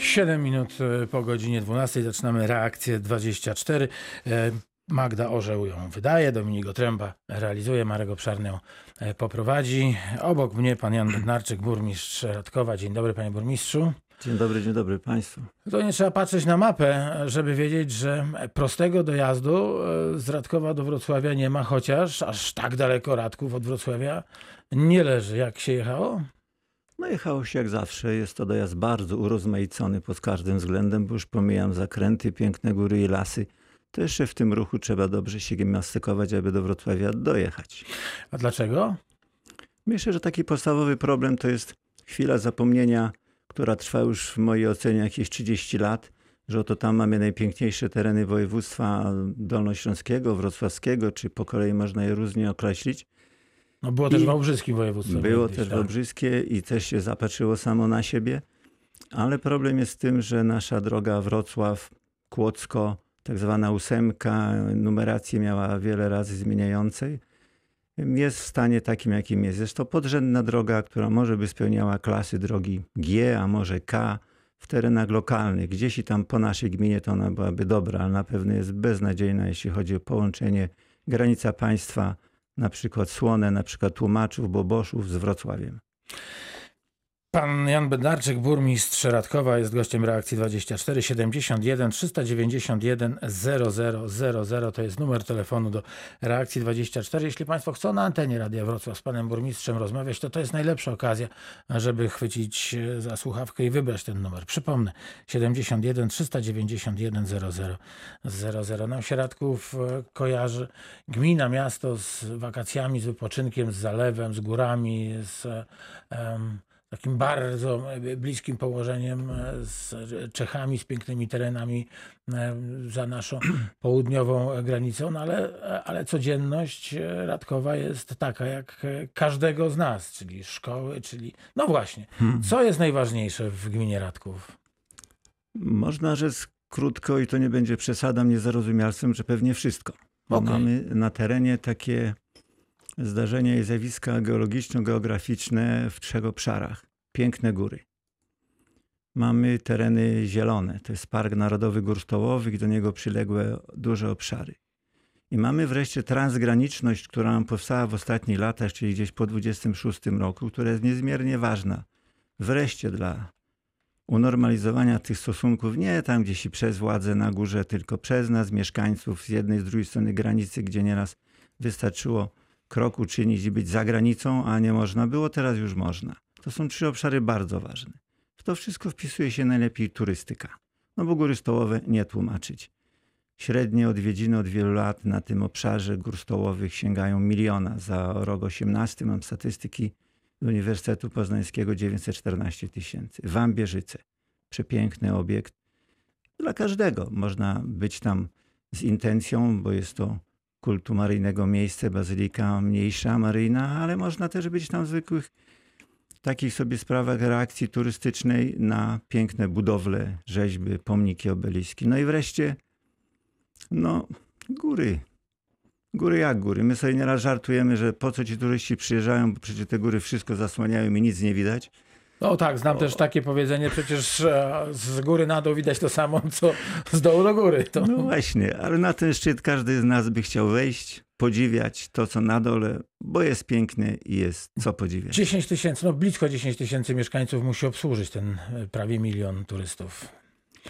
7 minut e, po godzinie 12 zaczynamy reakcję 24. E, Magda Orzeł ją wydaje, Dominik Otręba realizuje, Marek Obszarny ją e, poprowadzi. Obok mnie pan Jan Bednarczyk, burmistrz Radkowa. Dzień dobry panie burmistrzu. Dzień dobry, dzień dobry Państwu. To nie trzeba patrzeć na mapę, żeby wiedzieć, że prostego dojazdu z Radkowa do Wrocławia nie ma, chociaż aż tak daleko Radków od Wrocławia nie leży. Jak się jechało? No jechało się jak zawsze. Jest to dojazd bardzo urozmaicony pod każdym względem, bo już pomijam zakręty, piękne góry i lasy. To jeszcze w tym ruchu trzeba dobrze się gimnastykować, aby do Wrocławia dojechać. A dlaczego? Myślę, że taki podstawowy problem to jest chwila zapomnienia, która trwa już w mojej ocenie jakieś 30 lat, że oto tam mamy najpiękniejsze tereny województwa dolnośląskiego, wrocławskiego, czy po kolei można je różnie określić. No było I też wałbrzyskim województwem. Było też tak. wałbrzyskie i też się zapatrzyło samo na siebie, ale problem jest w tym, że nasza droga Wrocław, Kłodzko, tak zwana ósemka, numerację miała wiele razy zmieniającej, jest w stanie takim, jakim jest. Jest to podrzędna droga, która może by spełniała klasy drogi G, a może K w terenach lokalnych. Gdzieś i tam po naszej gminie to ona byłaby dobra, ale na pewno jest beznadziejna, jeśli chodzi o połączenie granica państwa na przykład Słone, na przykład Tłumaczów, Boboszów z Wrocławiem. Pan Jan Bednarczyk, burmistrz Radkowa, jest gościem reakcji 24 71 391 0000. To jest numer telefonu do reakcji 24. Jeśli Państwo chcą na antenie Radia Wrocław z panem burmistrzem rozmawiać, to to jest najlepsza okazja, żeby chwycić za słuchawkę i wybrać ten numer. Przypomnę 71 391 0000. Nam się Radków e, kojarzy gmina, miasto z wakacjami, z wypoczynkiem, z zalewem, z górami, z um, takim bardzo bliskim położeniem e, z Czechami, z pięknymi terenami e, za naszą południową granicą, no ale, ale codzienność e, Radkowa jest taka jak każdego z nas, czyli szkoły, czyli no właśnie. Hmm. Co jest najważniejsze w gminie Radków? Można rzec krótko i to nie będzie przesadą, niezarozumialstwem, że pewnie wszystko. Okay. Mamy na terenie takie zdarzenia i zjawiska geologiczno-geograficzne w trzech obszarach. Piękne góry. Mamy tereny zielone, to jest Park Narodowy Gór Stołowych, do niego przyległe duże obszary. I mamy wreszcie transgraniczność, która nam powstała w ostatnich latach, czyli gdzieś po 26 roku, która jest niezmiernie ważna. Wreszcie dla unormalizowania tych stosunków, nie tam gdzieś i przez władzę na górze, tylko przez nas, mieszkańców z jednej, z drugiej strony granicy, gdzie nieraz wystarczyło krok uczynić i być za granicą, a nie można było, teraz już można. To są trzy obszary bardzo ważne. W to wszystko wpisuje się najlepiej turystyka. No bo góry stołowe nie tłumaczyć. Średnie odwiedziny od wielu lat na tym obszarze gór stołowych sięgają miliona. Za rok 18 mam statystyki z Uniwersytetu Poznańskiego 914 tysięcy. Wambierzyce. Przepiękny obiekt. Dla każdego można być tam z intencją, bo jest to kultu maryjnego miejsce, bazylika mniejsza maryjna, ale można też być tam w zwykłych takich sobie sprawach reakcji turystycznej na piękne budowle, rzeźby, pomniki, obeliski. No i wreszcie, no, góry. Góry jak góry. My sobie nieraz żartujemy, że po co ci turyści przyjeżdżają, bo przecież te góry wszystko zasłaniają i nic nie widać. No tak, znam o... też takie powiedzenie, przecież e, z góry na dół widać to samo, co z dołu do góry. To... No właśnie, ale na ten szczyt każdy z nas by chciał wejść, podziwiać to, co na dole, bo jest piękny i jest co podziwiać. 10 tysięcy, no blisko 10 tysięcy mieszkańców musi obsłużyć ten e, prawie milion turystów.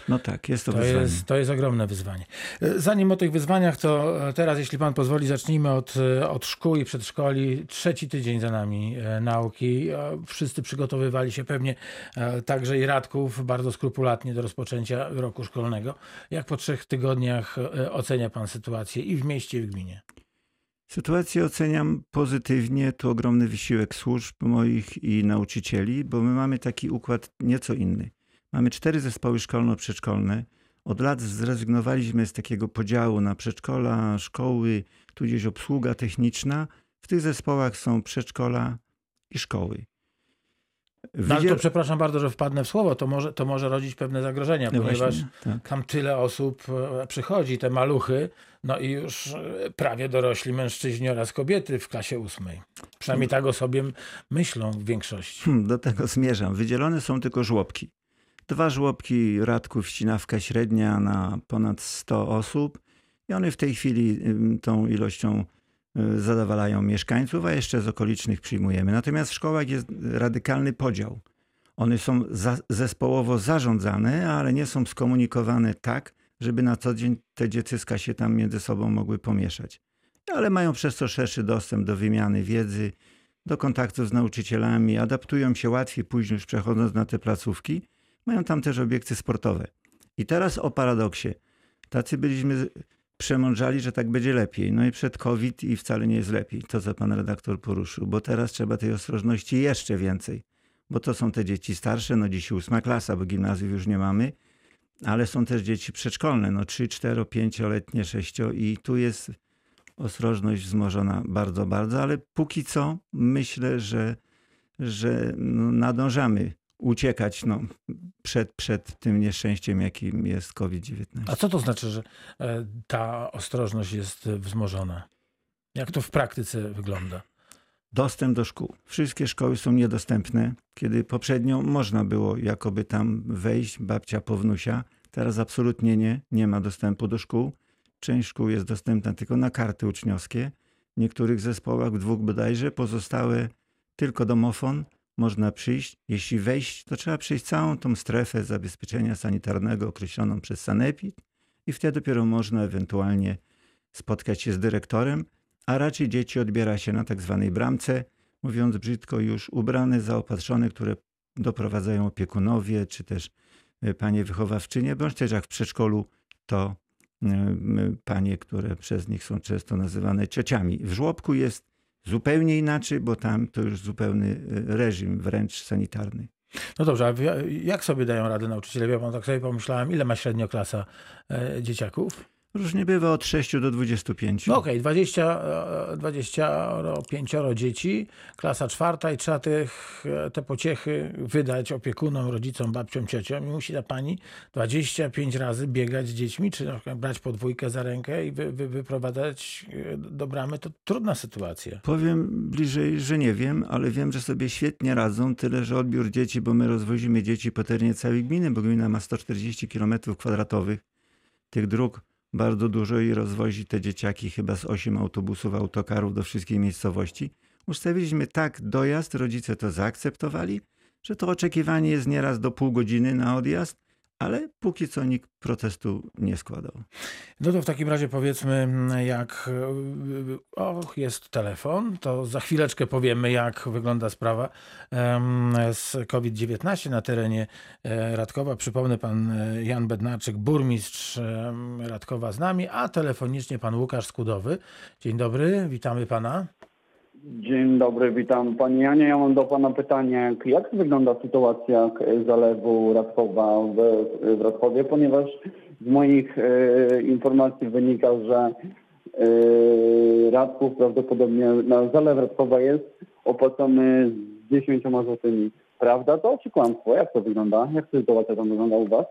No tak, jest to, to wyzwanie. Jest, to jest ogromne wyzwanie. E, zanim o tych wyzwaniach, to teraz, jeśli pan pozwoli, zacznijmy od, e, od szkół i przedszkoli. Trzeci tydzień za nami nauki. Wszyscy przygotowywali się pewnie, także i Radków, bardzo skrupulatnie do rozpoczęcia roku szkolnego. Jak po trzech tygodniach ocenia pan sytuację i w mieście, i w gminie? Sytuację oceniam pozytywnie. To ogromny wysiłek służb moich i nauczycieli, bo my mamy taki układ nieco inny. Mamy cztery zespoły szkolno-przedszkolne. Od lat zrezygnowaliśmy z takiego podziału na przedszkola, szkoły, tudzież obsługa techniczna. W tych zespołach są przedszkola i szkoły. No, ale to przepraszam bardzo, że wpadnę w słowo, to może, to może rodzić pewne zagrożenia, no ponieważ właśnie, tak. tam tyle osób e, przychodzi, te maluchy, no i już e, prawie dorośli mężczyźni oraz kobiety w klasie ósmej. Przynajmniej tak o sobie myślą w większości. Hmm, do tego zmierzam. Wydzielone są tylko żłobki. dwa żłobki Radków Ścinawka Średnia na ponad 100 osób i one w tej chwili tą ilością zadowalają mieszkańców, a jeszcze z okolicznych przyjmujemy. Natomiast w szkołach jest radykalny podział. One są za, zespołowo zarządzane, ale nie są skomunikowane tak, żeby na co dzień te dziecka się tam między sobą mogły pomieszać. Ale mają przez to szerszy dostęp do wymiany wiedzy, do kontaktów z nauczycielami, adaptują się łatwiej później już przechodząc na te placówki. Mają tam też obiekty sportowe. I teraz o paradoksie. Tacy byliśmy przemądrzali, że tak będzie lepiej. No i przed COVID i wcale nie jest lepiej, to co pan redaktor poruszył, bo teraz trzeba tej ostrożności jeszcze więcej. Bo to są te dzieci starsze, no dzisiaj ósma klasa, bo gimnazjów już nie mamy, ale są też dzieci przedszkolne, no 3, 4, 5-letnie, 6 i tu jest ostrożność wzmożona bardzo, bardzo, ale póki co myślę, że, że no nadążamy uciekać no, przed, przed tym nieszczęściem, jakim jest COVID-19. A co to znaczy, że e, ta ostrożność jest wzmożona? Jak to w praktyce wygląda? Dostęp do szkół. Wszystkie szkoły są niedostępne, kiedy poprzednio można było jakoby tam wejść, babcia pownusia. Teraz absolutnie nie, nie ma dostępu do szkół. Część szkół jest dostępna tylko na karty uczniowskie. W niektórych zespołach, w dwóch bodajże, pozostałe tylko domofon. Można przyjść. Jeśli wejść, to trzeba przejść całą tą strefę zabezpieczenia sanitarnego określoną przez Sanepid i wtedy dopiero można ewentualnie spotkać się z dyrektorem, a raczej dzieci odbiera się na tak zwanej bramce, mówiąc brzydko, już ubrane, zaopatrzone, które doprowadzają opiekunowie, czy też e, panie wychowawczynie, bądź też jak w przedszkolu, to e, panie, które przez nich są często nazywane ciociami. W żłobku jest zupełnie inaczej, bo tam to już zupełny e, reżim, wręcz sanitarny. No dobrze, a jak sobie dają radę nauczyciele? Ja tak sobie pomyślałem, ile ma średnio klasa e, dzieciaków? Różnie bywa od 6 do 25. No okej, okay, 20, 25 dzieci, klasa czwarta i trzeba tych, te pociechy wydać opiekunom, rodzicom, babciom, ciociom i musi ta pani 25 razy biegać z dziećmi, czy na przykład brać podwójkę za rękę i wy, wy, wyprowadzać do bramy. To trudna sytuacja. Powiem bliżej, że nie wiem, ale wiem, że sobie świetnie radzą, tyle że odbiór dzieci, bo my rozwozimy dzieci po terenie całej gminy, bo gmina ma 140 km kwadratowych tych dróg bardzo dużo i rozwozi te dzieciaki chyba z 8 autobusów, autokarów do wszystkich miejscowości. Ustawiliśmy tak dojazd, rodzice to zaakceptowali, że to oczekiwanie jest nieraz do pół godziny na odjazd, ale póki co nikt protestu nie składał. No to w takim razie powiedzmy, jak och, jest telefon, to za chwileczkę powiemy, jak wygląda sprawa z COVID-19 na terenie e, Radkowa. Przypomnę, pan e, Jan Bednarczyk, burmistrz Radkowa z nami, a telefonicznie pan Łukasz Skudowy. Dzień dobry, witamy pana. Dzień dobry, witam Panie Janie. Ja mam do Pana pytanie, jak wygląda sytuacja zalewu Radkowa w, w Radkowie, ponieważ z moich e, informacji wynika, że e, Radków prawdopodobnie na zalew Radkowa jest opłacony z 10 złotymi. Prawda to czy kłamstwo? Jak to wygląda? Jak sytuacja tam wygląda u Was?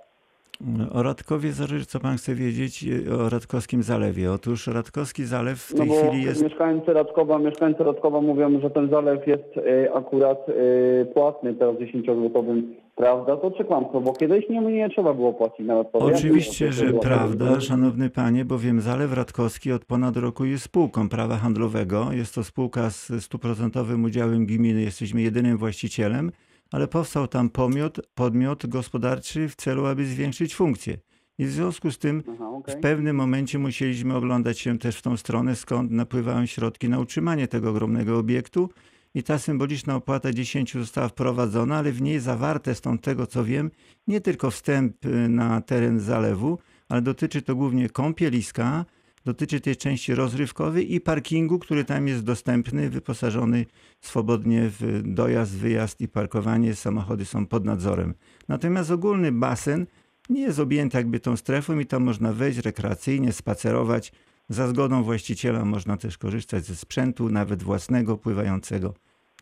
O Radkowie zależy, co pan chce wiedzieć o Radkowskim Zalewie. Otóż Radkowski Zalew w tej no bo chwili jest... Mieszkańcy Radkowa, mieszkańcy Radkowa mówią, że ten zalew jest y, akurat y, płatny teraz 10-złotowym. Prawda to czy kłamstwo? Bo kiedyś nie, nie trzeba było płacić na Radkowie. Oczywiście, że prawda, szanowny panie, bowiem Zalew Radkowski od ponad roku jest spółką prawa handlowego. Jest to spółka z stuprocentowym udziałem gminy. Jesteśmy jedynym właścicielem ale powstał tam pomiot, podmiot gospodarczy w celu, aby zwiększyć funkcję. I w związku z tym Aha, okay. w pewnym momencie musieliśmy oglądać się też w tą stronę, skąd napływają środki na utrzymanie tego ogromnego obiektu. I ta symboliczna opłata 10 została wprowadzona, ale w niej zawarte są tego, co wiem, nie tylko wstęp y, na teren zalewu, ale dotyczy to głównie kąpieliska, dotyczy tej części rozrywkowej i parkingu, który tam jest dostępny, wyposażony swobodnie w dojazd, wyjazd i parkowanie. Samochody są pod nadzorem. Natomiast ogólny basen nie jest objęty jakby tą strefą i tam można wejść rekreacyjnie, spacerować. Za zgodą właściciela można też korzystać ze sprzętu, nawet własnego, pływającego.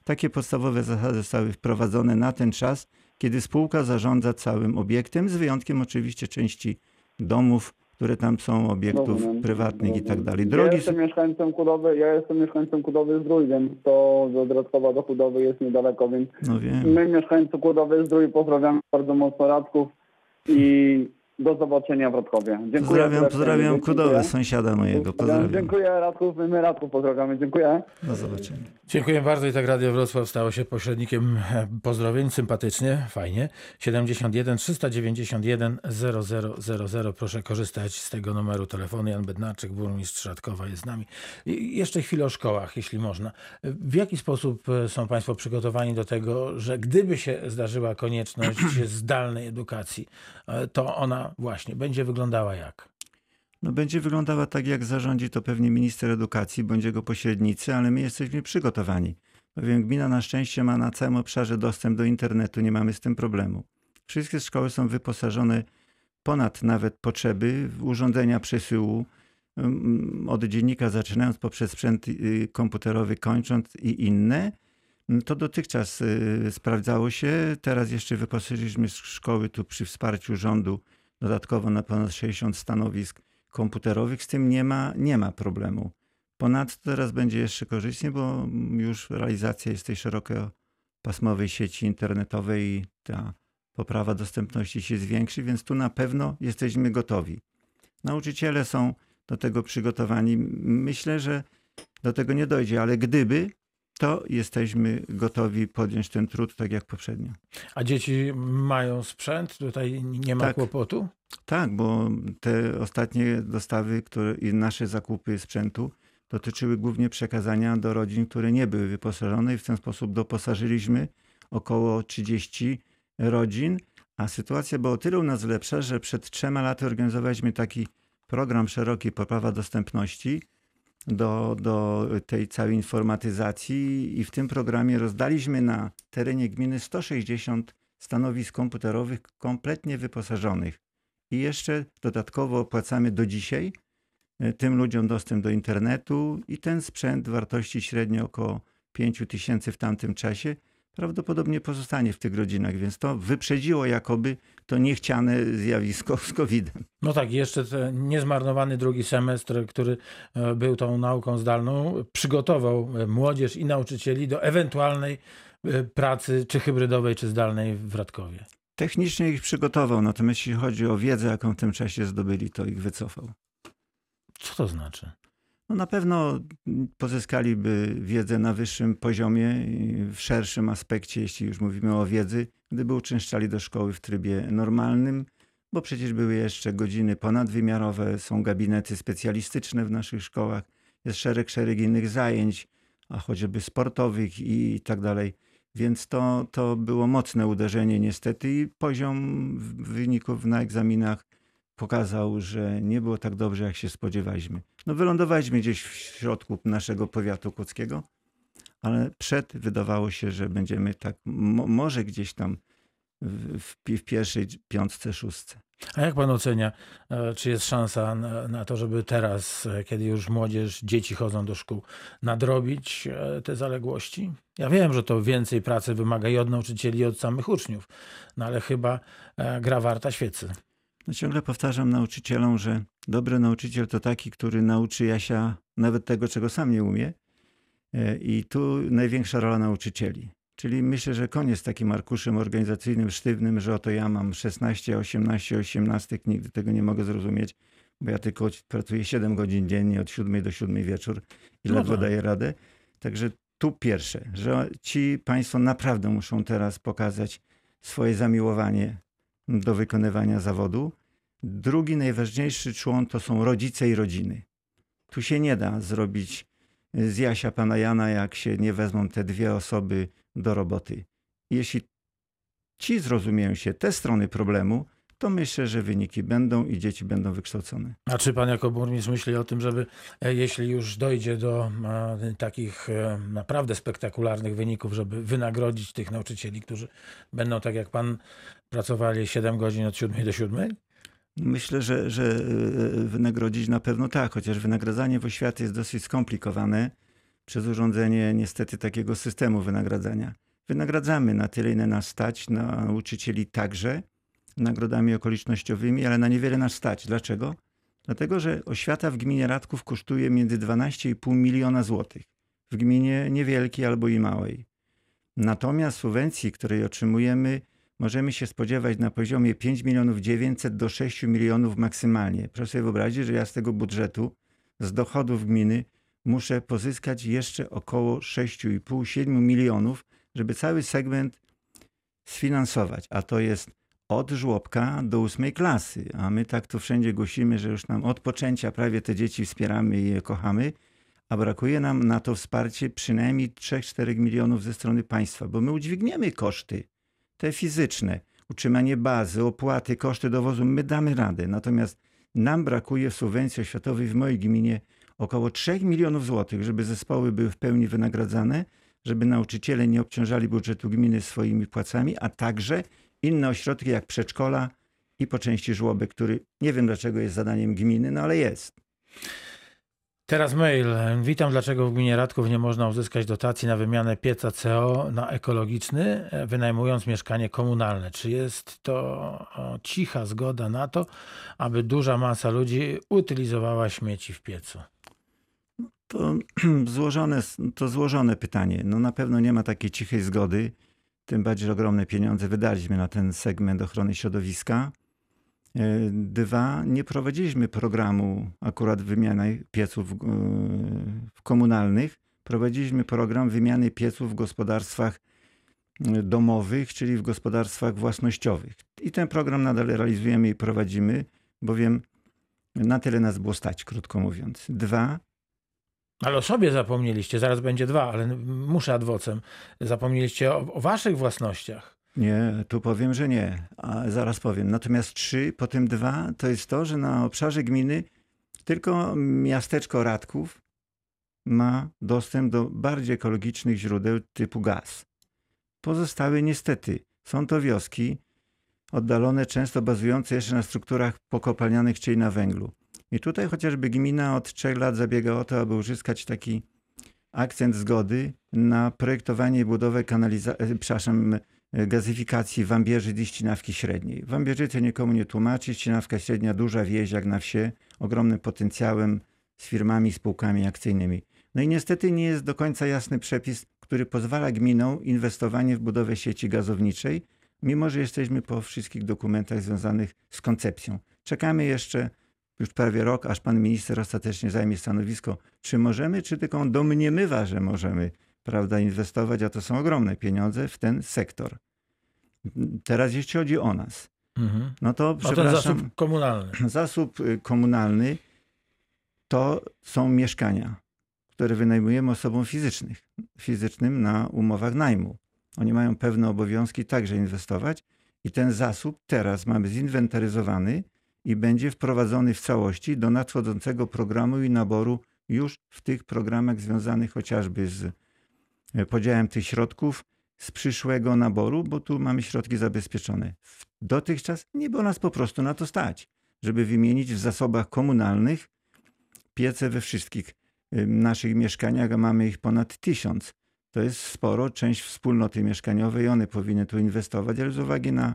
Takie podstawowe zasady zostały wprowadzone na ten czas, kiedy spółka zarządza całym obiektem, z wyjątkiem oczywiście części domów, które tam są, obiektów Rozumiem, prywatnych i tak rozumiem. dalej. Ja Drogi jestem mieszkańcem Kudowy, ja jestem mieszkańcem Kudowy Zdrój, więc to do Drodkowa do Kudowy jest niedaleko, więc no wiem. my mieszkańcy Kudowy Zdrój pozdrawiamy bardzo mocno Radków i do zobaczenia w Radkowie. Dziękuję. Pozdrawiam, pozdrawiam. Kudowę, sąsiada mojego. Pozdrawiam. Dziękuję Radków, my Radków pozdrawiamy. Dziękuję. Do zobaczenia. Dziękuję bardzo i tak Radio Wrocław stało się pośrednikiem e, pozdrowień, sympatycznie, fajnie. 71 391 0000. Proszę korzystać z tego numeru telefonu. Jan Bednarczyk, burmistrz Rzadkowa jest z nami. I jeszcze chwilę o szkołach, jeśli można. W jaki sposób e, są Państwo przygotowani do tego, że gdyby się zdarzyła konieczność zdalnej edukacji, e, to ona właśnie będzie wyglądała jak? No będzie wyglądała tak, jak zarządzi to pewnie minister edukacji, bądź jego pośrednicy, ale my jesteśmy przygotowani. Bowiem gmina na szczęście ma na całym obszarze dostęp do internetu, nie mamy z tym problemu. Wszystkie szkoły są wyposażone ponad nawet potrzeby w urządzenia przesyłu, ym, od dziennika zaczynając poprzez sprzęt y, komputerowy kończąc i inne. To dotychczas y, sprawdzało się. Teraz jeszcze wyposażyliśmy szkoły tu przy wsparciu rządu dodatkowo na ponad 60 stanowisk komputerowych. Z tym nie ma, nie ma problemu. Ponadto teraz będzie jeszcze korzystnie, bo już realizacja jest tej szerokopasmowej sieci internetowej i ta poprawa dostępności się zwiększy, więc tu na pewno jesteśmy gotowi. Nauczyciele są do tego przygotowani. Myślę, że do tego nie dojdzie, ale gdyby, to jesteśmy gotowi podjąć ten trud tak jak poprzednio. A dzieci mają sprzęt? Tutaj nie ma Tak. kłopotu? Tak, bo te ostatnie dostawy które, i nasze zakupy sprzętu dotyczyły głównie przekazania do rodzin, które nie były wyposażone i w ten sposób doposażyliśmy około 30 rodzin, a sytuacja była o tyle u nas lepsza, że przed trzema laty organizowaliśmy taki program szeroki Poprawa Dostępności do, do tej całej informatyzacji i w tym programie rozdaliśmy na terenie gminy 160 stanowisk komputerowych kompletnie wyposażonych. I jeszcze dodatkowo opłacamy do dzisiaj e, tym ludziom dostęp do internetu i ten sprzęt wartości średnio około 5 tysięcy w tamtym czasie prawdopodobnie pozostanie w tych rodzinach, więc to wyprzedziło jakoby to niechciane zjawisko z COVID-em. No tak, jeszcze ten niezmarnowany drugi semestr, który e, był tą nauką zdalną, przygotował e, młodzież i nauczycieli do ewentualnej e, pracy, czy hybrydowej, czy zdalnej w Radkowie. Technicznie ich przygotował, natomiast jeśli chodzi o wiedzę, jaką w tym czasie zdobyli, to ich wycofał. Co to znaczy? No na pewno pozyskaliby wiedzę na wyższym poziomie, w szerszym aspekcie, jeśli już mówimy o wiedzy, gdyby uczęszczali do szkoły w trybie normalnym, bo przecież były jeszcze godziny ponadwymiarowe, są gabinety specjalistyczne w naszych szkołach, jest szereg, szereg innych zajęć, a choćby sportowych i tak dalej. Więc to, to było mocne uderzenie niestety i poziom wyników na egzaminach pokazał, że nie było tak dobrze, jak się spodziewaliśmy. No wylądowaliśmy gdzieś w środku naszego powiatu kłodzkiego, ale przed wydawało się, że będziemy tak mo- może gdzieś tam w, w, pi- w pierwszej piątce, szóstce. A jak pan ocenia, e, czy jest szansa na, na to, żeby teraz, e, kiedy już młodzież, dzieci chodzą do szkół, nadrobić e, te zaległości? Ja wiem, że to więcej pracy wymaga i od nauczycieli, i od samych uczniów, no ale chyba gra warta świecy. No ciągle powtarzam nauczycielom, że dobry nauczyciel to taki, który nauczy Jasia nawet tego, czego sam nie umie. E, I tu największa rola nauczycieli. Czyli myślę, że koniec takim arkuszem organizacyjnym sztywnym, że oto ja mam 16, 18, 18, nigdy tego nie mogę zrozumieć, bo ja tylko pracuję 7 godzin dziennie od 7 do 7 wieczór i No ledwo tak. daję radę. Także tu pierwsze, że ci państwo naprawdę muszą teraz pokazać swoje zamiłowanie do wykonywania zawodu. Drugi najważniejszy człon to są rodzice i rodziny. Tu się nie da zrobić z Jasia pana Jana, jak się nie wezmą te dwie osoby do roboty. Jeśli ci zrozumieją się te strony problemu, to myślę, że wyniki będą i dzieci będą wykształcone. A czy pan jako burmistrz myśli o tym, żeby e, jeśli już dojdzie do e, takich e, naprawdę spektakularnych wyników, żeby wynagrodzić tych nauczycieli, którzy będą tak jak pan pracowali 7 godzin od 7 do 7? Myślę, że, że e, wynagrodzić na pewno tak, chociaż wynagradzanie w oświacie jest dosyć skomplikowane przez urządzenie niestety takiego systemu wynagradzania. Wynagradzamy na tyle, ile nas stać, nauczycieli także, nagrodami okolicznościowymi, ale na niewiele nas stać. Dlaczego? Dlatego, że oświata w gminie Radków kosztuje między 12,5 miliona złotych. W gminie niewielkiej albo i małej. Natomiast subwencji, której otrzymujemy, możemy się spodziewać na poziomie 5 milionów 900 do 6 milionów maksymalnie. Proszę sobie wyobrazić, że ja z tego budżetu, z dochodów gminy, muszę pozyskać jeszcze około 6,5-7 milionów, żeby cały segment sfinansować. A to jest od żłobka do ósmej klasy. A my tak tu wszędzie głosimy, że już nam od poczęcia prawie te dzieci wspieramy i je kochamy, a brakuje nam na to wsparcie przynajmniej 3-4 milionów ze strony państwa, bo my udźwigniemy koszty, te fizyczne, utrzymanie bazy, opłaty, koszty dowozu, my damy radę. Natomiast nam brakuje w subwencji oświatowej w mojej gminie około 3 milionów złotych, żeby zespoły były w pełni wynagradzane, żeby nauczyciele nie obciążali budżetu gminy swoimi płacami, a także inne ośrodki jak przedszkola i po części żłobek, który nie wiem dlaczego jest zadaniem gminy, no ale jest. Teraz mail. Witam. Dlaczego w gminie Radków nie można uzyskać dotacji na wymianę pieca CO na ekologiczny, e, wynajmując mieszkanie komunalne? Czy jest to cicha zgoda na to, aby duża masa ludzi utylizowała śmieci w piecu? To złożone, to złożone pytanie. No na pewno nie ma takiej cichej zgody. Tym bardziej ogromne pieniądze wydaliśmy na ten segment ochrony środowiska. E, Dwa, nie prowadziliśmy programu akurat wymiany pieców e, komunalnych. Prowadziliśmy program wymiany pieców w gospodarstwach e, domowych, czyli w gospodarstwach własnościowych. I ten program nadal realizujemy i prowadzimy, bowiem na tyle nas było stać, krótko mówiąc. Dwa, Ale o sobie zapomnieliście, zaraz będzie dwa, ale muszę adwocem. Zapomnieliście o, o waszych własnościach. Nie, tu powiem, że nie, a zaraz powiem. Natomiast trzy, potem dwa, to jest to, że na obszarze gminy tylko miasteczko Radków ma dostęp do bardziej ekologicznych źródeł typu gaz. Pozostałe niestety są to wioski oddalone, często bazujące jeszcze na strukturach pokopalnianych, czyli na węglu. I tutaj chociażby gmina od trzech lat zabiega o to, aby uzyskać taki akcent zgody na projektowanie i budowę kanalizacji, przepraszam, gazyfikacji Wambierzy i Ścinawki Średniej. Wambierzyce nikomu nie tłumaczy, Ścinawka Średnia duża wieś jak na wsie, ogromnym potencjałem z firmami, spółkami akcyjnymi. No i niestety nie jest do końca jasny przepis, który pozwala gminom inwestowanie w budowę sieci gazowniczej, mimo że jesteśmy po wszystkich dokumentach związanych z koncepcją. Czekamy jeszcze już prawie rok, aż pan minister ostatecznie zajmie stanowisko, czy możemy, czy tylko domniemywa, że możemy prawda, inwestować, a to są ogromne pieniądze w ten sektor. Teraz jeśli chodzi o nas, Mhm. no to O ten przepraszam, zasób komunalny. zasób y, komunalny to są mieszkania, które wynajmujemy osobom fizycznych, fizycznym na umowach najmu. Oni mają pewne obowiązki także inwestować i ten zasób teraz mamy zinwentaryzowany i będzie wprowadzony w całości do nadchodzącego programu i naboru już w tych programach związanych chociażby z podziałem tych środków z przyszłego naboru, bo tu mamy środki zabezpieczone. Dotychczas nie było nas po prostu na to stać, żeby wymienić w zasobach komunalnych piece we wszystkich y, naszych mieszkaniach, a mamy ich ponad tysiąc. To jest sporo, część wspólnoty mieszkaniowej, one powinny tu inwestować, ale z uwagi na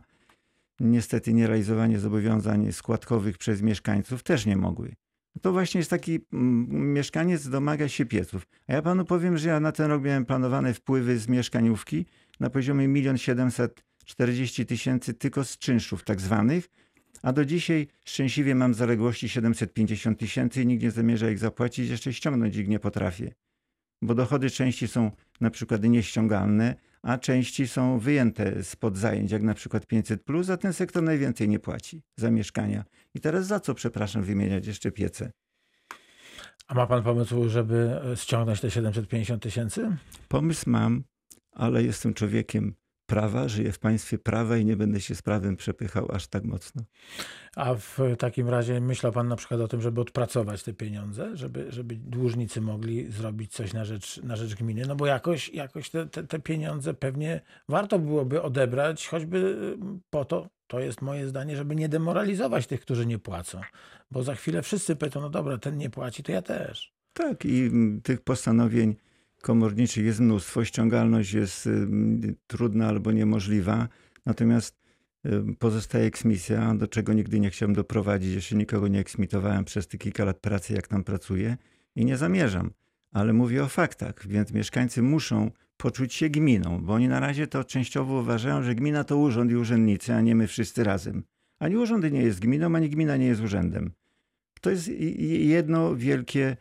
niestety nierealizowanie zobowiązań składkowych przez mieszkańców też nie mogły. To właśnie jest taki mm, mieszkaniec domaga się pieców. A ja panu powiem, że ja na ten rok miałem planowane wpływy z mieszkaniówki na poziomie 1 740 tysięcy tylko z czynszów tak zwanych, a do dzisiaj szczęśliwie mam zaległości 750 tysięcy i nikt nie zamierza ich zapłacić, jeszcze ściągnąć ich nie potrafię. Bo dochody części są na przykład nieściągalne, a części są wyjęte spod zajęć, jak na przykład 500, a ten sektor najwięcej nie płaci za mieszkania. I teraz za co, przepraszam, wymieniać jeszcze piece? A ma pan pomysł, żeby ściągnąć te 750 tysięcy? Pomysł mam, ale jestem człowiekiem prawa, żyję w państwie prawa i nie będę się z prawem przepychał aż tak mocno. A w takim razie myślał pan na przykład o tym, żeby odpracować te pieniądze, żeby, żeby dłużnicy mogli zrobić coś na rzecz, na rzecz gminy? No bo jakoś, jakoś te, te, te pieniądze pewnie warto byłoby odebrać, choćby y, po to, to jest moje zdanie, żeby nie demoralizować tych, którzy nie płacą. Bo za chwilę wszyscy pytają, no dobra, ten nie płaci, to ja też. Tak, i mm, tych postanowień komorniczych jest mnóstwo. Ściągalność jest ym, trudna albo niemożliwa. Natomiast y, pozostaje eksmisja, do czego nigdy nie chciałem doprowadzić. Jeszcze nikogo nie eksmitowałem przez te kilka lat pracy, jak tam pracuję i nie zamierzam. Ale mówię o faktach, więc mieszkańcy muszą poczuć się gminą, bo oni na razie to częściowo uważają, że gmina to urząd i urzędnicy, a nie my wszyscy razem. Ani urząd nie jest gminą, ani gmina nie jest urzędem. To jest jedno wielkie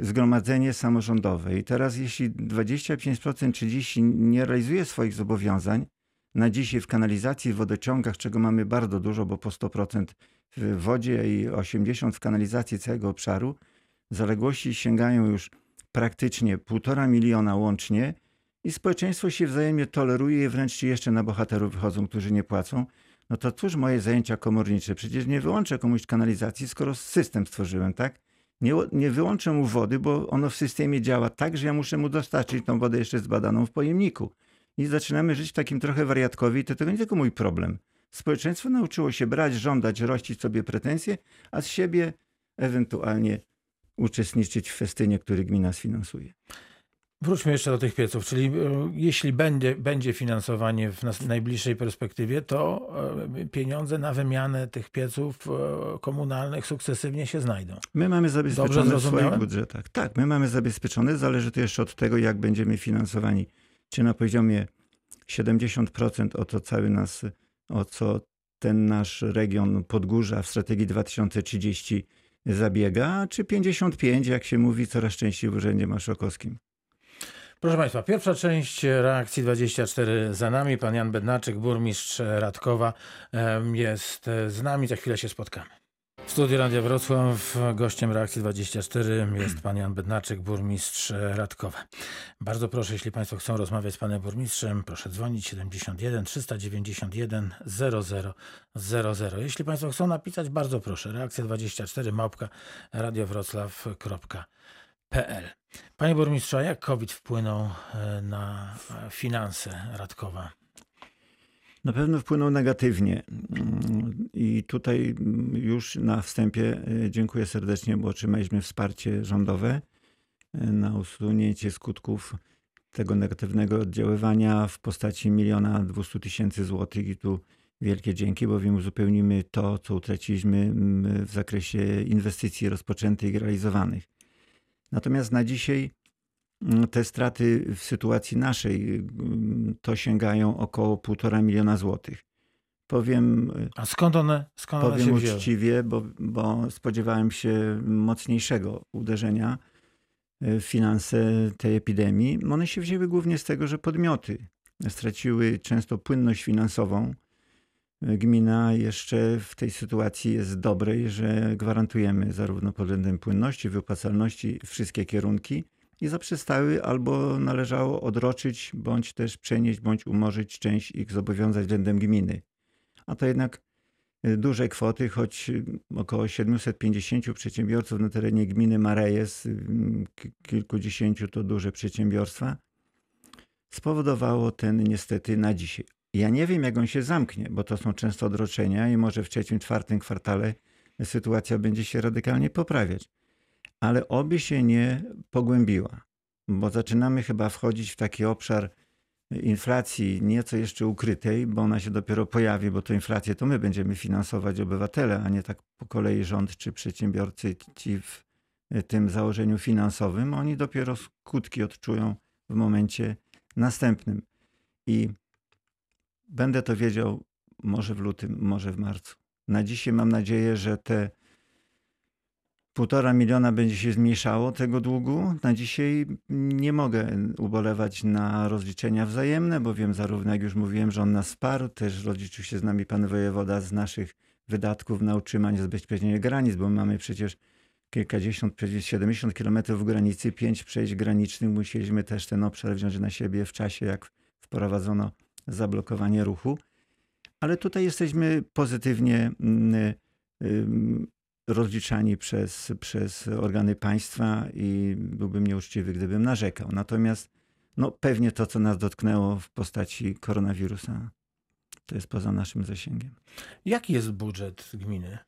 zgromadzenie samorządowe. I teraz jeśli 25%, 30% nie realizuje swoich zobowiązań, na dzisiaj w kanalizacji, w wodociągach, czego mamy bardzo dużo, bo po 100% w wodzie i 80% w kanalizacji całego obszaru, zaległości sięgają już praktycznie półtora miliona łącznie i społeczeństwo się wzajemnie toleruje i wręcz jeszcze na bohaterów wychodzą, którzy nie płacą. No to cóż moje zajęcia komornicze? Przecież nie wyłączę komuś kanalizacji, skoro system stworzyłem, tak? Nie, nie wyłączę mu wody, bo ono w systemie działa tak, że ja muszę mu dostarczyć tą wodę jeszcze zbadaną w pojemniku. I zaczynamy żyć w takim trochę wariatkowi, i to, to nie tylko mój problem. Społeczeństwo nauczyło się brać, żądać, rościć sobie pretensje, a z siebie ewentualnie uczestniczyć w festynie, który gmina sfinansuje. Wróćmy jeszcze do tych pieców, czyli e, jeśli będzie, będzie finansowanie w najbliższej perspektywie, to e, pieniądze na wymianę tych pieców e, komunalnych sukcesywnie się znajdą. My mamy zabezpieczone w swoich budżetach. Tak, my mamy zabezpieczone, zależy to jeszcze od tego, jak będziemy finansowani. Czy na poziomie 70% o to cały nas, o co ten nasz region Podgórza w strategii 2030 zabiega, czy 55, jak się mówi coraz częściej w Urzędzie Marszałkowskim. Proszę Państwa, pierwsza część reakcji 24 za nami. Pan Jan Bednaczyk, burmistrz Radkowa jest z nami. Za chwilę się spotkamy. W studiu Radia Wrocław gościem reakcji 24 jest pan Jan Bednaczyk, burmistrz Radkowa. Bardzo proszę, jeśli Państwo chcą rozmawiać z panem burmistrzem, proszę dzwonić 71 391 00 00. Jeśli Państwo chcą napisać, bardzo proszę. Reakcja 24 małpka radiowroclaw.pl PL. Panie burmistrzu, jak COVID wpłynął e, na finanse Radkowa? Na pewno wpłynął negatywnie. Mm, I tutaj już na wstępie e, dziękuję serdecznie, bo otrzymaliśmy wsparcie rządowe e, na usunięcie skutków tego negatywnego oddziaływania w postaci miliona dwustu tysięcy złotych. I tu wielkie dzięki, bowiem uzupełnimy to, co utraciliśmy w zakresie inwestycji rozpoczętych i realizowanych. Natomiast na dzisiaj mm, te straty w sytuacji naszej mm, to sięgają około 1,5 miliona złotych. Powiem, A skąd one, skąd powiem one się uczciwie, bo, bo spodziewałem się mocniejszego uderzenia w finanse tej epidemii. One się wzięły głównie z tego, że podmioty straciły często płynność finansową, gmina jeszcze w tej sytuacji jest dobrej, że gwarantujemy zarówno pod względem płynności, wypłacalności wszystkie kierunki i zaprzestały albo należało odroczyć, bądź też przenieść, bądź umorzyć część ich zobowiązań względem gminy. A to jednak y, duże kwoty, choć y, około 750 przedsiębiorców na terenie gminy Marejes, y, kilkudziesięciu to duże przedsiębiorstwa, spowodowało ten niestety na dzisiaj ja nie wiem, jak on się zamknie, bo to są często odroczenia i może w trzecim, czwartym kwartale sytuacja będzie się radykalnie poprawiać. Ale oby się nie pogłębiła, bo zaczynamy chyba wchodzić w taki obszar inflacji nieco jeszcze ukrytej, bo ona się dopiero pojawi, bo to inflację to my będziemy finansować obywatele, a nie tak po kolei rząd czy przedsiębiorcy ci w tym założeniu finansowym. Oni dopiero skutki odczują w momencie następnym. I Będę to wiedział może w lutym, może w marcu. Na dzisiaj mam nadzieję, że te półtora miliona będzie się zmniejszało tego długu. Na dzisiaj nie mogę ubolewać na rozliczenia wzajemne, bo wiem zarówno, jak już mówiłem, że on nas wsparł, też rozliczył się z nami pan wojewoda z naszych wydatków na utrzymanie zabezpieczenia granic, bo mamy przecież kilkadziesiąt, przecież 70 kilometrów granicy, pięć przejść granicznych. Musieliśmy też ten obszar wziąć na siebie w czasie, jak wprowadzono zablokowanie ruchu, ale tutaj jesteśmy pozytywnie mm, rozliczani przez, przez organy państwa i byłbym nieuczciwy, gdybym narzekał. Natomiast no, pewnie to, co nas dotknęło w postaci koronawirusa, to jest poza naszym zasięgiem. Jaki jest budżet gminy?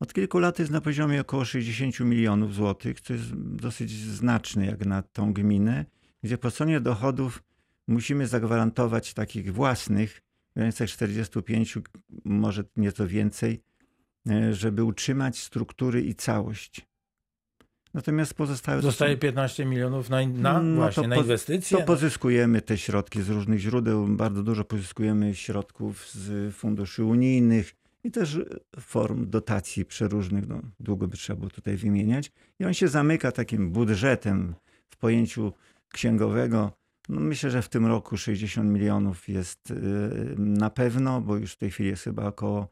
Od kilku lat jest na poziomie około 60 milionów złotych, co jest dosyć znaczny jak na tą gminę, gdzie po stronie dochodów musimy zagwarantować takich własnych granicach 45, może nieco więcej, e, żeby utrzymać struktury i całość. Natomiast pozostałe... Zostaje 15 milionów na, na No właśnie, to na inwestycje. To pozyskujemy te środki z różnych źródeł. Bardzo dużo pozyskujemy środków z funduszy unijnych i też form dotacji przeróżnych. No, długo by trzeba było tutaj wymieniać. I on się zamyka takim budżetem w pojęciu księgowego. No myślę, że w tym roku 60 milionów jest y, na pewno, bo już w tej chwili jest chyba około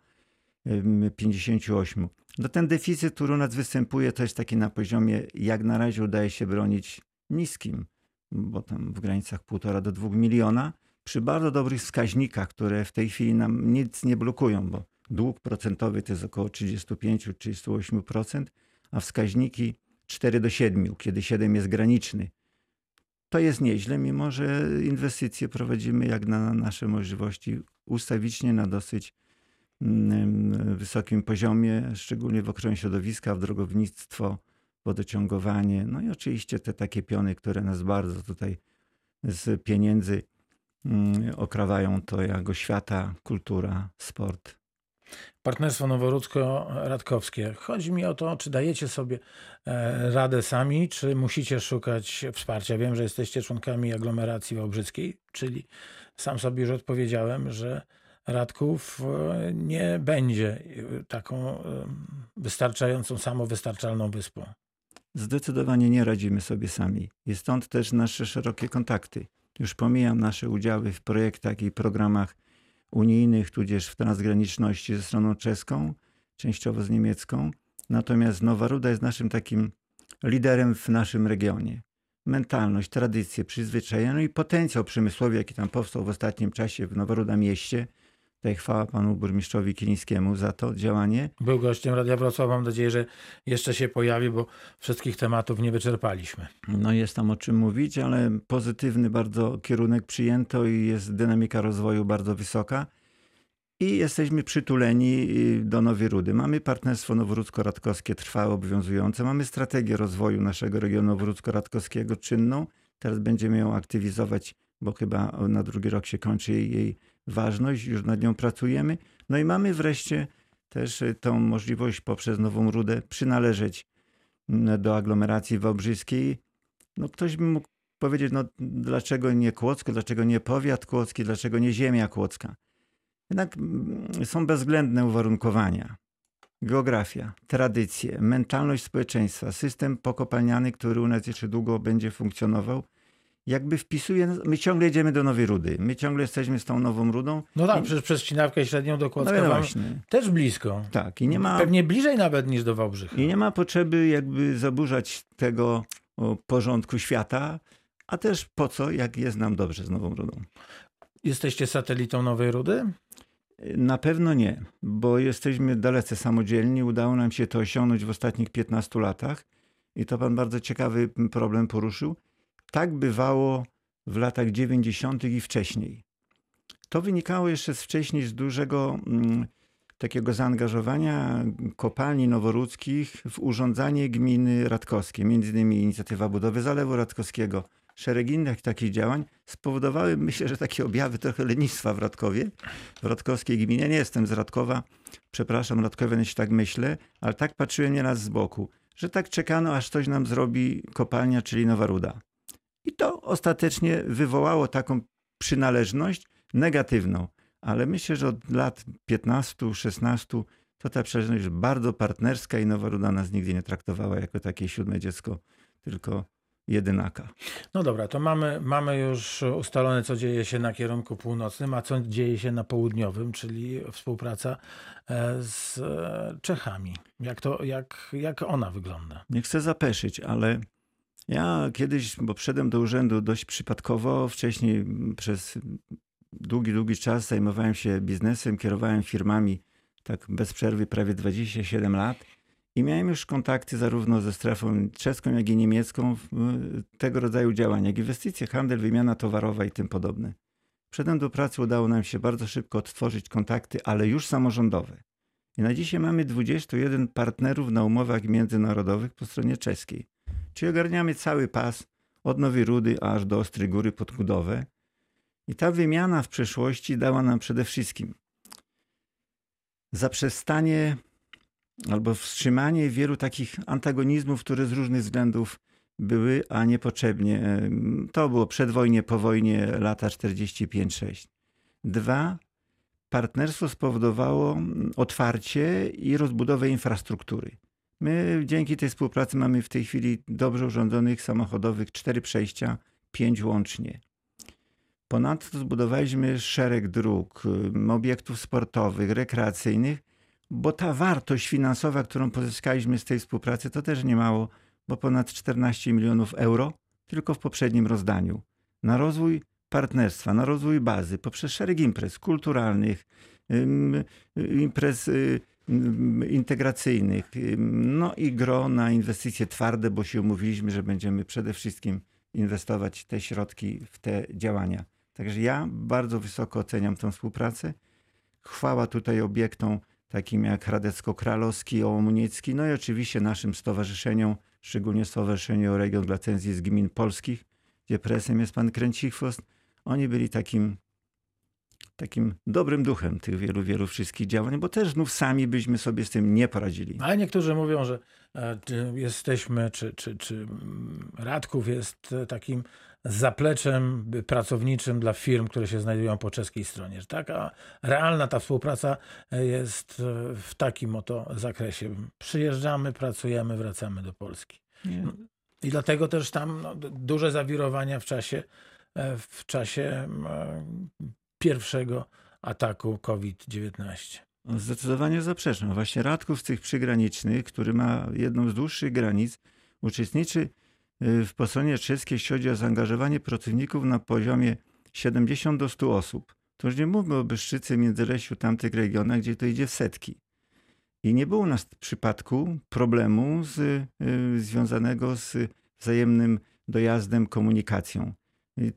ym, 58. No ten deficyt, który u nas występuje, to jest taki na poziomie, jak na razie udaje się bronić niskim, bo tam w granicach 1,5 do 2 miliona, przy bardzo dobrych wskaźnikach, które w tej chwili nam nic nie blokują, bo dług procentowy to jest około 35-38%, a wskaźniki 4 do 7, kiedy 7 jest graniczny. To jest nieźle, mimo że inwestycje prowadzimy jak na nasze możliwości ustawicznie na dosyć mm, wysokim poziomie, szczególnie w ochronie środowiska, w drogownictwo, wodociągowanie, no i oczywiście te takie piony, które nas bardzo tutaj z pieniędzy mm, okrawają, to jak oświata, kultura, sport. Partnerstwo Noworudzko-Radkowskie. Chodzi mi o to, czy dajecie sobie e, radę sami, czy musicie szukać wsparcia. Wiem, że jesteście członkami aglomeracji wałbrzyckiej, czyli sam sobie już odpowiedziałem, że Radków e, nie będzie e, taką wystarczającą, samowystarczalną wyspą. Zdecydowanie nie radzimy sobie sami. I stąd też nasze szerokie kontakty. Już pomijam nasze udziały w projektach i programach unijnych, tudzież w transgraniczności ze stroną czeską, częściowo z niemiecką. Natomiast Nowa Ruda jest naszym takim liderem w naszym regionie. Mentalność, tradycje, przyzwyczajenia no i potencjał przemysłowy, jaki tam powstał w ostatnim czasie w Nowa Ruda mieście. Tutaj chwała panu burmistrzowi Kilińskiemu za to działanie. Był gościem Radia Wrocław. Mam nadzieję, że jeszcze się pojawi, bo wszystkich tematów nie wyczerpaliśmy. No jest tam o czym mówić, ale pozytywny bardzo kierunek przyjęto i jest dynamika rozwoju bardzo wysoka. I jesteśmy przytuleni y, do Nowej Rudy. Mamy partnerstwo noworudzko-radkowskie trwałe, obowiązujące. Mamy strategię rozwoju naszego regionu noworudzko-radkowskiego czynną. Teraz będziemy ją aktywizować, bo chyba na drugi rok się kończy jej, jej ważność. Już nad nią pracujemy. No i mamy wreszcie też y, tą możliwość poprzez Nową Rudę przynależeć mm, do aglomeracji wałbrzyskiej. No ktoś by mógł powiedzieć, no dlaczego nie Kłodzko, dlaczego nie powiat kłodzki, dlaczego nie ziemia kłodzka. Jednak mm, są bezwzględne uwarunkowania. Geografia, tradycje, mentalność społeczeństwa, system pokopalniany, który u nas jeszcze długo będzie funkcjonował, jakby wpisuje, my ciągle jedziemy do Nowej Rudy, my ciągle jesteśmy z tą Nową Rudą. No tak, I- przecież przez Ścinawkę Średnią do No Kłodzka wam właśnie, też blisko. tak. I nie ma, Pewnie bliżej nawet niż do Wałbrzycha. I nie ma potrzeby jakby zaburzać tego porządku świata, a też po co, jak jest nam dobrze z Nową Rudą. Jesteście satelitą Nowej Rudy? Na pewno nie, bo jesteśmy dalece samodzielni. Udało nam się to osiągnąć w ostatnich 15 latach i to pan bardzo ciekawy problem poruszył. Tak bywało w latach 90. i wcześniej. To wynikało jeszcze z wcześniej z dużego mm, takiego zaangażowania kopalni noworudzkich w urządzanie gminy radkowskiej. Między innymi inicjatywa budowy Zalewu Radkowskiego, szereg innych takich działań spowodowały, myślę, że takie objawy trochę lenistwa w Radkowie, w radkowskiej gminie. Nie jestem z Radkowa, przepraszam Radkowian, jeśli tak myślę, ale tak patrzyłem nieraz z boku, że tak czekano, aż coś nam zrobi kopalnia, czyli Nowa Ruda. I to ostatecznie wywołało taką przynależność negatywną. Ale myślę, że od lat 15-16 to ta przynależność bardzo partnerska i Nowa Ruda nas nigdy nie traktowała jako takie siódme dziecko, tylko jedynaka. No dobra, to mamy, mamy już ustalone, co dzieje się na kierunku północnym, a co dzieje się na południowym, czyli współpraca e, z e, Czechami. Jak, to, jak, jak ona wygląda? Nie chcę zapeszyć, ale ja kiedyś, bo wszedłem do urzędu dość przypadkowo, wcześniej przez długi, długi czas zajmowałem się biznesem, kierowałem firmami tak bez przerwy prawie 27 lat i miałem już kontakty zarówno ze strefą czeską, jak i niemiecką w y, tego rodzaju działania, jak inwestycje, handel, wymiana towarowa i tym podobne. Wszedłem do pracy, udało nam się bardzo szybko odtworzyć kontakty, ale już samorządowe. I na dzisiaj mamy 21 partnerów na umowach międzynarodowych po stronie czeskiej. Czyli ogarniamy cały pas od Nowej Rudy aż do Ostrej Góry pod Kudowę. I ta wymiana w przeszłości dała nam przede wszystkim zaprzestanie albo wstrzymanie wielu takich antagonizmów, które z różnych względów były, a niepotrzebnie. To było przedwojnie, po wojnie, lata 45-6. Dwa, partnerstwo spowodowało otwarcie i rozbudowę infrastruktury. My dzięki tej współpracy mamy w tej chwili dobrze urządzonych samochodowych cztery przejścia, pięć łącznie. Ponadto zbudowaliśmy szereg dróg, obiektów sportowych, rekreacyjnych, bo ta wartość finansowa, którą pozyskaliśmy z tej współpracy, to też nie mało, bo ponad 14 milionów euro tylko w poprzednim rozdaniu na rozwój partnerstwa, na rozwój bazy poprzez szereg imprez kulturalnych, ym, imprez y, integracyjnych, ym, no i gro na inwestycje twarde, bo się umówiliśmy, że będziemy przede wszystkim inwestować te środki w te działania. Także ja bardzo wysoko oceniam tę współpracę. Chwała tutaj obiektom takim jak Radecko-Kralowski, Ołomuniecki, no i oczywiście naszym stowarzyszeniom, szczególnie Stowarzyszeniu Region dla z Gmin Polskich, gdzie presem jest pan Kręcichwost. Oni byli takim, takim dobrym duchem tych wielu, wielu wszystkich działań, bo też znów sami byśmy sobie z tym nie poradzili. Ale niektórzy mówią, że e, jesteśmy, czy, czy, czy mm, Radków jest e, takim zapleczem pracowniczym dla firm, które się znajdują po czeskiej stronie. Że taka realna ta współpraca e, jest w takim oto zakresie. Przyjeżdżamy, pracujemy, wracamy do Polski. Nie, I dlatego też tam no, duże zawirowania w czasie, w czasie e, pierwszego ataku COVID-19. No, Zdecydowanie zaprzeczam. Właśnie Radków z tych przygranicznych, który ma jedną z dłuższych granic, uczestniczy y, w po stronie czeskiej, jeśli chodzi o zaangażowanie pracowników na poziomie 70 do 100 osób. To już nie mówmy o Byszczycy, Międzylesiu, tamtych regionach, gdzie to idzie w setki. I nie było u nas w przypadku problemu z, y, związanego z wzajemnym dojazdem, komunikacją.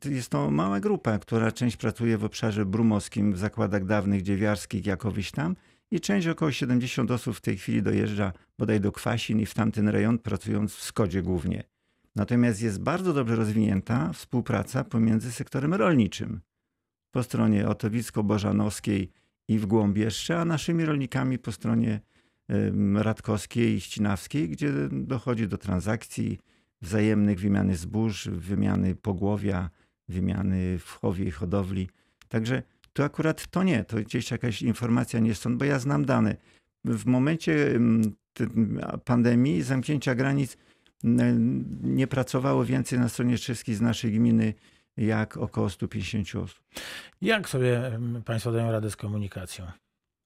Jest to mała grupa, która część pracuje w obszarze brumowskim, w zakładach dawnych dziewiarskich, jakowyś tam, i część, około 70 osób w tej chwili dojeżdża bodaj do Kwasin i w tamten rejon, pracując w Skodzie głównie. Natomiast jest bardzo dobrze rozwinięta współpraca pomiędzy sektorem rolniczym po stronie Otowicko-Bożanowskiej i w głąb jeszcze, a naszymi rolnikami po stronie radkowskiej i ścinawskiej, gdzie dochodzi do transakcji wzajemnych, wymiany zbóż, wymiany pogłowia, wymiany w chowie i hodowli. Także to akurat to nie, to gdzieś jakaś informacja nie stąd, bo ja znam dane. W momencie te- pandemii, zamknięcia granic, nie pracowało więcej na stronie czeskiej z naszej gminy jak około 150 osób. Jak sobie Państwo dają radę z komunikacją?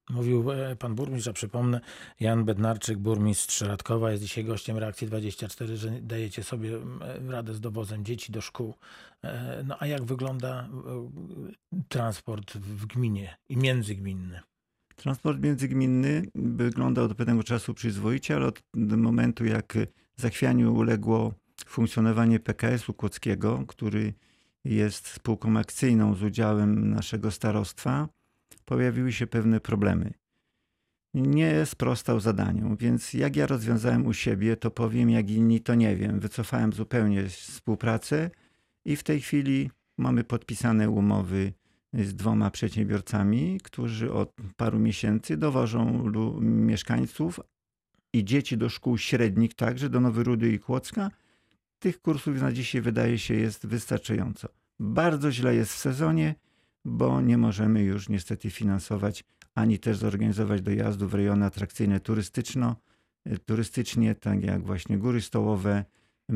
Mówił e, pan burmistrz, a przypomnę, Jan Bednarczyk, burmistrz Radkowa, jest dzisiaj gościem Reakcji 24, że dajecie sobie em, radę z dowozem dzieci do szkół. E, No a jak wygląda e, transport w gminie i międzygminny? Transport międzygminny wygląda od pewnego czasu przyzwoicie, ale od momentu jak zachwianiu uległo funkcjonowanie PKS-u Kłodzkiego, który jest spółką akcyjną z udziałem naszego starostwa, pojawiły się pewne problemy. Nie sprostał zadaniom, więc jak ja rozwiązałem u siebie, to powiem, jak inni, to nie wiem. Wycofałem zupełnie współpracę i w tej chwili mamy podpisane umowy z dwoma przedsiębiorcami, którzy od paru miesięcy dowożą mieszkańców i dzieci do szkół średnich, także do Nowy Rudy i Kłodzka. Tych kursów na dzisiaj wydaje się jest wystarczająco. Bardzo źle jest w sezonie, bo nie możemy już niestety finansować ani też zorganizować dojazdu w rejony atrakcyjne turystyczno, turystycznie, tak jak właśnie Góry Stołowe,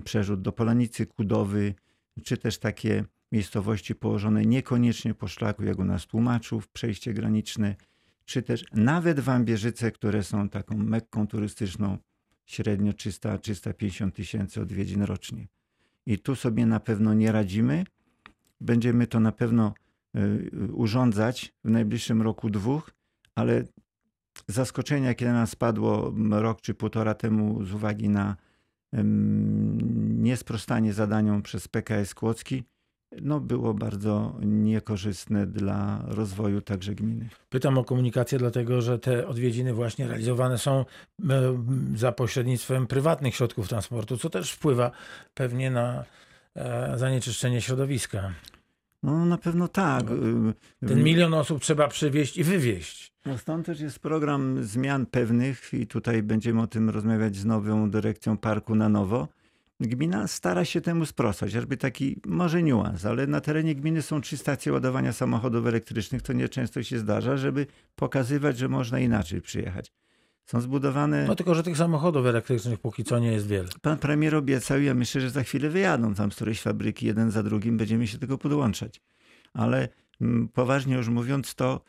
przerzut do Polanicy, Kudowy, czy też takie miejscowości położone niekoniecznie po szlaku, jak u nas Tłumaczów, przejście graniczne, czy też nawet Wambierzyce, które są taką mekką turystyczną, średnio 300-350 tysięcy odwiedzin rocznie. I tu sobie na pewno nie radzimy. Będziemy to na pewno urządzać w najbliższym roku, dwóch, ale zaskoczenie, jakie na nas spadło rok czy półtora temu z uwagi na niesprostanie zadaniom przez PKS Kłodzki, no było bardzo niekorzystne dla rozwoju także gminy. Pytam o komunikację, dlatego że te odwiedziny właśnie realizowane są za pośrednictwem prywatnych środków transportu, co też wpływa pewnie na e, zanieczyszczenie środowiska. No na pewno tak. Y, Ten milion osób trzeba przywieźć i wywieźć. No stąd też jest program zmian pewnych i tutaj będziemy o tym rozmawiać z nową dyrekcją parku na nowo. Gmina stara się temu sprostać, choćby taki może niuans, ale na terenie gminy są trzy stacje ładowania samochodów elektrycznych. To nieczęsto się zdarza, żeby pokazywać, że można inaczej przyjechać. Są zbudowane. No tylko, że tych samochodów elektrycznych póki co nie jest wiele. Pan premier obiecał, ja myślę, że za chwilę wyjadą tam z którejś fabryki, jeden za drugim, będziemy się tego podłączać. Ale mm, poważnie już mówiąc, to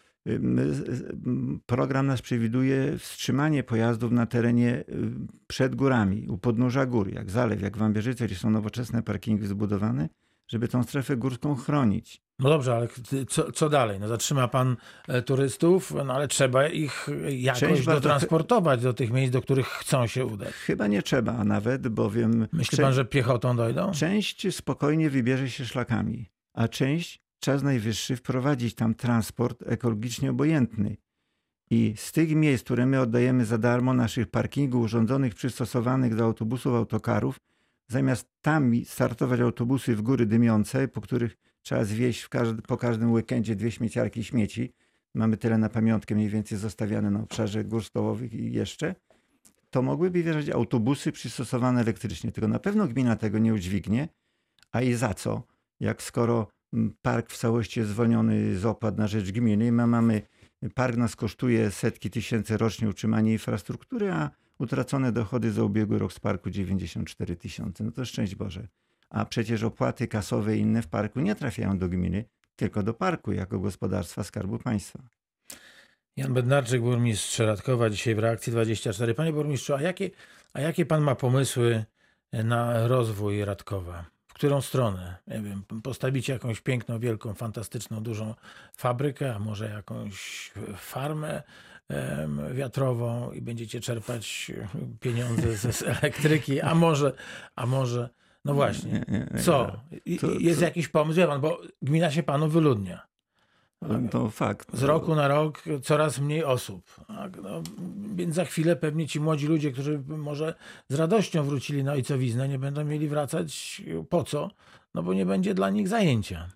program nas przewiduje wstrzymanie pojazdów na terenie y, przed górami, u podnóża gór, jak Zalew, jak Wambierzyce, gdzie są nowoczesne parkingi zbudowane, żeby tą strefę górską chronić. No dobrze, ale co, co dalej? No zatrzyma pan e, turystów, no ale trzeba ich jakoś Część dotransportować do tych miejsc, do których chcą się udać. Chyba nie trzeba a nawet, bowiem Myśli cze- pan, że piechotą dojdą? część spokojnie wybierze się szlakami, a część czas najwyższy wprowadzić tam transport ekologicznie obojętny. I z tych miejsc, które my oddajemy za darmo, naszych parkingów urządzonych, przystosowanych do autobusów, autokarów, zamiast tam startować autobusy w góry dymiące, po których trzeba zwieść każdy, po każdym weekendzie dwie śmieciarki śmieci, mamy tyle na pamiątkę mniej więcej zostawiane na obszarze gór stołowych i jeszcze, to mogłyby wjeżdżać autobusy przystosowane elektrycznie. Tylko na pewno gmina tego nie udźwignie, a i za co? Jak skoro park w całości jest zwolniony z opłat na rzecz gminy, my mamy, park nas kosztuje setki tysięcy rocznie utrzymanie infrastruktury, a utracone dochody za ubiegły rok z parku 94 tysiące. No to szczęść Boże. A przecież opłaty kasowe i inne w parku nie trafiają do gminy, tylko do parku jako gospodarstwa Skarbu Państwa. Jan Bednarczyk, burmistrz Radkowa, dzisiaj w reakcji 24. Panie burmistrzu, a jakie, a jakie pan ma pomysły na rozwój Radkowa? W którą stronę? Nie wiem, postawicie jakąś piękną, wielką, fantastyczną, dużą fabrykę, a może jakąś farmę wiatrową i będziecie czerpać pieniądze ze z elektryki, a może, a może, no właśnie, Nie, nie, nie. co? I- To- Jest to- jakiś pomysł, wie pan, bo gmina się panu wyludnia. To fakt. Z roku na rok coraz mniej osób. Tak, no, więc za chwilę pewnie ci młodzi ludzie, którzy może z radością wrócili na ojcowiznę, nie będą mieli wracać. Po co? No bo nie będzie dla nich zajęcia.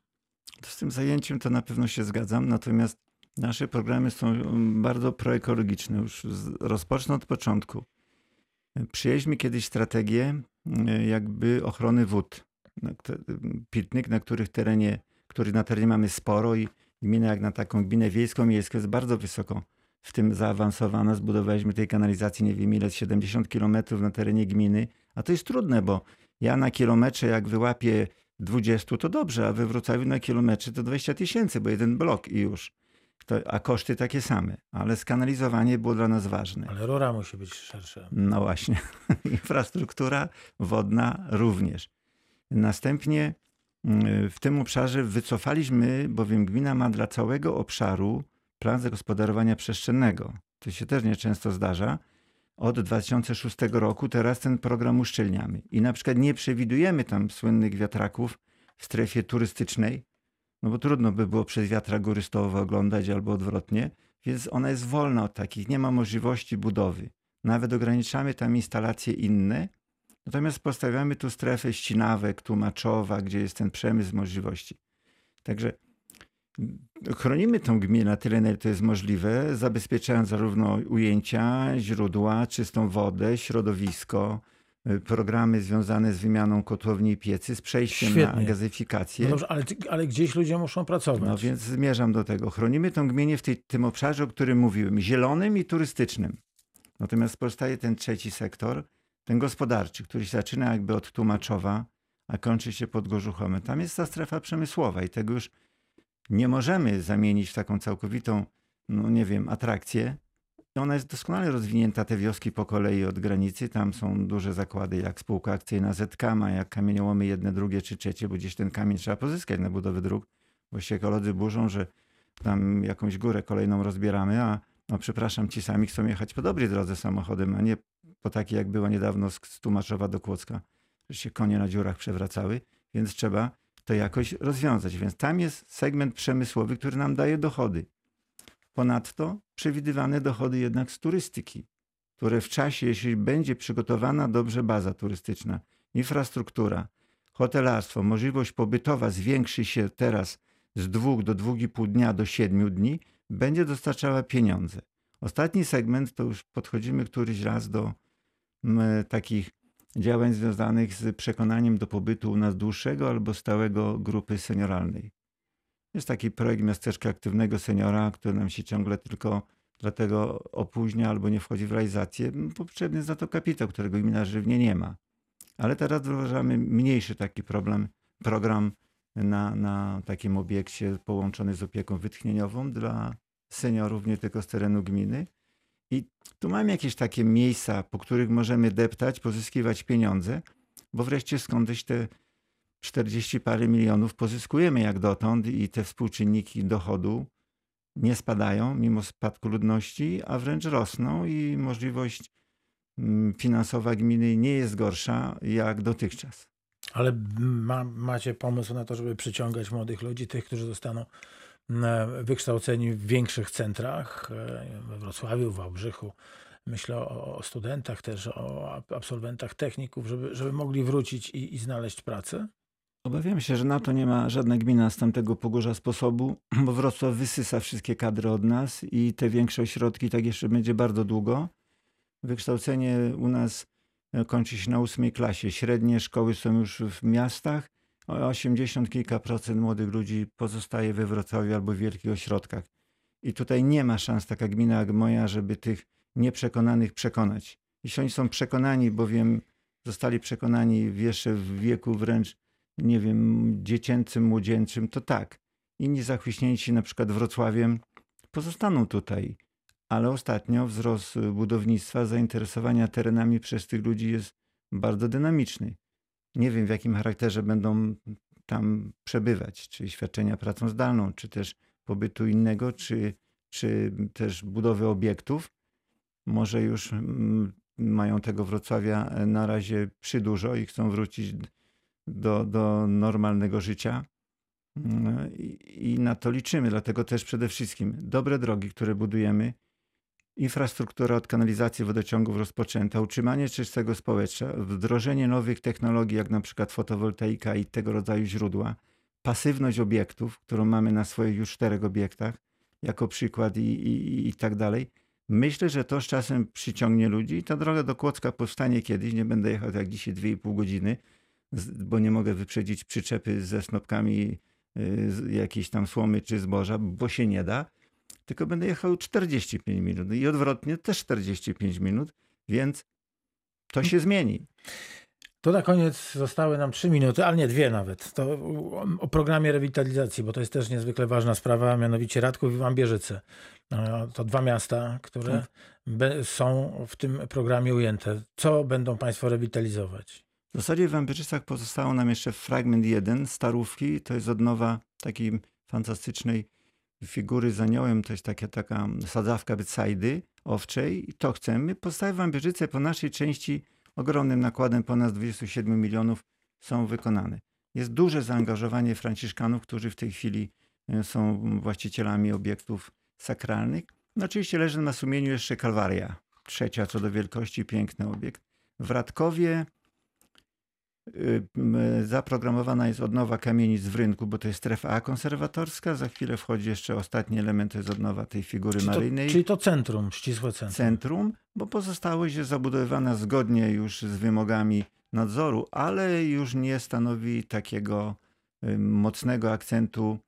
Z tym zajęciem to na pewno się zgadzam, natomiast nasze programy są mm, bardzo proekologiczne. Już rozpocznę od początku. Przyjęliśmy kiedyś strategię jakby ochrony wód pitnych, na których terenie, który na terenie mamy sporo i gmina jak na taką gminę wiejską, miejską jest bardzo wysoko w tym zaawansowana. Zbudowaliśmy tej kanalizacji nie wiem ile, 70 kilometrów na terenie gminy, a to jest trudne, bo ja na kilometrze jak wyłapię 20 to dobrze, a we Wrocławiu na kilometrze to 20 tysięcy, bo jeden blok i już. To, a koszty takie same, ale skanalizowanie było dla nas ważne. Ale rura musi być szersza. No właśnie. Infrastruktura wodna również. Następnie mm, w tym obszarze wycofaliśmy, bowiem gmina ma dla całego obszaru plan zagospodarowania przestrzennego. To się też nieczęsto zdarza. Od 2006 roku teraz ten program uszczelniamy. I na przykład nie przewidujemy tam słynnych wiatraków w strefie turystycznej, no bo trudno by było przez wiatrak góry stołowe oglądać albo odwrotnie, więc ona jest wolna od takich, nie ma możliwości budowy. Nawet ograniczamy tam instalacje inne, natomiast postawiamy tu strefę ścinawek, tłumaczowa, gdzie jest ten przemysł możliwości. Także mm, chronimy tą gminę na tyle, na ile to jest możliwe, zabezpieczając zarówno ujęcia, źródła, czystą wodę, środowisko, programy związane z wymianą kotłowni i piecy, z przejściem na Świetnie. gazyfikację. No dobrze, ale, ale gdzieś ludzie muszą pracować. No więc zmierzam do tego. Chronimy tą gminę w tej, tym obszarze, o którym mówiłem, zielonym i turystycznym. Natomiast powstaje ten trzeci sektor, ten gospodarczy, który się zaczyna jakby od Tłumaczowa, a kończy się pod Gorzuchowem. Tam jest ta strefa przemysłowa i tego już nie możemy zamienić w taką całkowitą, no nie wiem, atrakcję. I ona jest doskonale rozwinięta, te wioski po kolei od granicy. Tam są duże zakłady, jak spółka akcyjna ZKMA, jak kamieniołomy jedne, drugie czy trzecie, bo gdzieś ten kamień trzeba pozyskać na budowę dróg. Bo się ekolodzy burzą, że tam jakąś górę kolejną rozbieramy, a no przepraszam, ci sami chcą jechać po dobrej drodze samochodem, a nie po takiej, jak była niedawno z Tłumaczowa do Kłodzka, że się konie na dziurach przewracały, więc trzeba to jakoś rozwiązać. Więc tam jest segment przemysłowy, który nam daje dochody. Ponadto przewidywane dochody jednak z turystyki, które w czasie, jeśli będzie przygotowana dobrze baza turystyczna, infrastruktura, hotelarstwo, możliwość pobytowa zwiększy się teraz z dwóch do dwóch i pół dnia do siedmiu dni będzie dostarczała pieniądze. Ostatni segment to już podchodzimy któryś raz do m, takich działań związanych z przekonaniem do pobytu u nas dłuższego albo stałego grupy senioralnej. Jest taki projekt Miasteczka Aktywnego Seniora, który nam się ciągle tylko dlatego opóźnia albo nie wchodzi w realizację. Potrzebny jest za to kapitał, którego gmina żywnie nie ma. Ale teraz wdrażamy mniejszy taki problem, program na, na takim obiekcie połączony z opieką wytchnieniową dla seniorów, nie tylko z terenu gminy. I tu mamy jakieś takie miejsca, po których możemy deptać, pozyskiwać pieniądze, bo wreszcie skądś te 40 parę milionów pozyskujemy jak dotąd i te współczynniki dochodu nie spadają mimo spadku ludności, a wręcz rosną i możliwość mm, finansowa gminy nie jest gorsza jak dotychczas. Ale ma, macie pomysł na to, żeby przyciągać młodych ludzi, tych, którzy zostaną e, wykształceni w większych centrach, e, we Wrocławiu, w Wałbrzychu. Myślę o, o studentach też, o absolwentach techników, żeby, żeby mogli wrócić i, i znaleźć pracę? Obawiam się, że na to nie ma żadna gmina z tamtego pogórza sposobu, bo Wrocław wysysa wszystkie kadry od nas i te większe ośrodki tak jeszcze będzie bardzo długo. Wykształcenie u nas e, kończy się na ósmej klasie. Średnie szkoły są już w miastach. 80 kilka procent młodych ludzi pozostaje we Wrocławiu albo w wielkich ośrodkach. I tutaj nie ma szans taka gmina jak moja, żeby tych nieprzekonanych przekonać. Jeśli oni są przekonani, bowiem zostali przekonani jeszcze w wieku wręcz nie wiem, dziecięcym, młodzieńczym, to tak. Inni zachwyśnięci na przykład Wrocławiem pozostaną tutaj. Ale ostatnio wzrost budownictwa, zainteresowania terenami przez tych ludzi jest bardzo dynamiczny. Nie wiem, w jakim charakterze będą tam przebywać, czy świadczenia pracą zdalną, czy też pobytu innego, czy, czy też budowy obiektów. Może już mm, mają tego Wrocławia na razie przydużo i chcą wrócić do, do normalnego życia. I, I na to liczymy. Dlatego też przede wszystkim dobre drogi, które budujemy, infrastruktura od kanalizacji wodociągów rozpoczęta, utrzymanie czystego społeczeństwa, wdrożenie nowych technologii, jak na przykład fotowoltaika i tego rodzaju źródła, pasywność obiektów, którą mamy na swoich już czterech obiektach, jako przykład i, i, i tak dalej. Myślę, że to z czasem przyciągnie ludzi i ta droga do Kłodzka powstanie kiedyś. Nie będę jechał jak dzisiaj 2,5 godziny, bo nie mogę wyprzedzić przyczepy ze snopkami y, jakiejś tam słomy czy zboża, bo się nie da, tylko będę jechał 45 minut i odwrotnie też 45 minut, więc to się zmieni. To na koniec zostały nam trzy minuty, ale nie dwie nawet. To o programie rewitalizacji, bo to jest też niezwykle ważna sprawa, mianowicie Radków i Wambierzyce. To dwa miasta, które tak. są w tym programie ujęte. Co będą Państwo rewitalizować? W zasadzie w Wębierzycach pozostało nam jeszcze fragment jeden, Starówki. To jest odnowa takiej fantastycznej figury z aniołem. To jest taka, taka sadzawka Betsajdy owczej. I to chcemy. Pozostałe Wębierzyce po naszej części ogromnym nakładem ponad 27 milionów są wykonane. Jest duże zaangażowanie franciszkanów, którzy w tej chwili e, są właścicielami obiektów sakralnych. No oczywiście leży na sumieniu jeszcze Kalwaria, trzecia co do wielkości, piękny obiekt. W Radkowie zaprogramowana jest odnowa kamienic w rynku, bo to jest strefa A konserwatorska. Za chwilę wchodzi jeszcze ostatni element, to jest odnowa tej figury czyli maryjnej. To, czyli to centrum, ścisłe centrum. Centrum, bo pozostałość jest zabudowywana zgodnie już z wymogami nadzoru, ale już nie stanowi takiego mocnego akcentu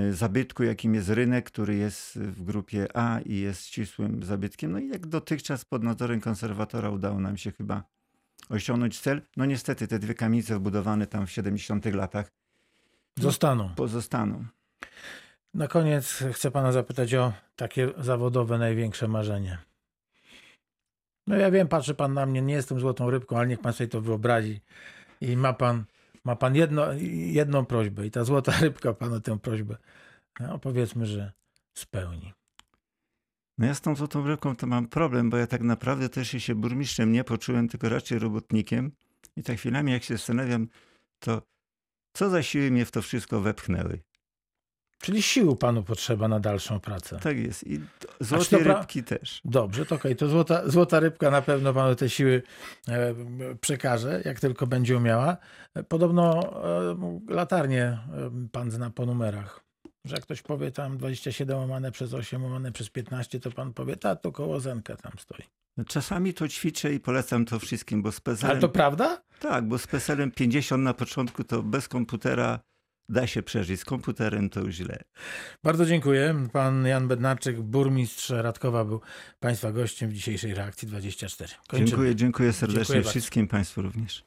y, zabytku, jakim jest rynek, który jest w grupie A i jest ścisłym zabytkiem. No i jak dotychczas pod nadzorem konserwatora udało nam się chyba osiągnąć cel. No niestety te dwie kamienice wbudowane tam w 70 latach zostaną. Pozostaną. Na koniec chcę pana zapytać o takie zawodowe największe marzenie. No ja wiem, patrzy pan na mnie, nie jestem złotą rybką, ale niech pan sobie to wyobrazi. I ma pan, ma pan jedno, jedną prośbę i ta złota rybka panu tę prośbę, no, powiedzmy, że spełni. No ja z tą złotą rybką to mam problem, bo ja tak naprawdę też się burmistrzem nie poczułem, tylko raczej robotnikiem. I tak chwilami jak się zastanawiam, to co za siły mnie w to wszystko wepchnęły. Czyli sił panu potrzeba na dalszą pracę. Tak jest. I złote rybki też. Dobrze, to okej. Okay. To złota, złota rybka na pewno panu te siły e, przekaże, jak tylko będzie umiała. Podobno e, latarnie e, pan zna po numerach. Że jak ktoś powie tam 27 łamane przez 8 łamane przez 15, to pan powie, ta to koło zenka tam stoi. Czasami to ćwiczę i polecam to wszystkim, bo z Ale PESEL-em, to prawda? tak, bo z PESEL-em 50 na początku to bez komputera da się przeżyć. Z komputerem to już źle. Bardzo dziękuję. Pan Jan Bednarczyk, burmistrz Radkowa, był Państwa gościem w dzisiejszej reakcji 24. Kończymy. Dziękuję, dziękuję serdecznie Dziękuję wszystkim Państwu również.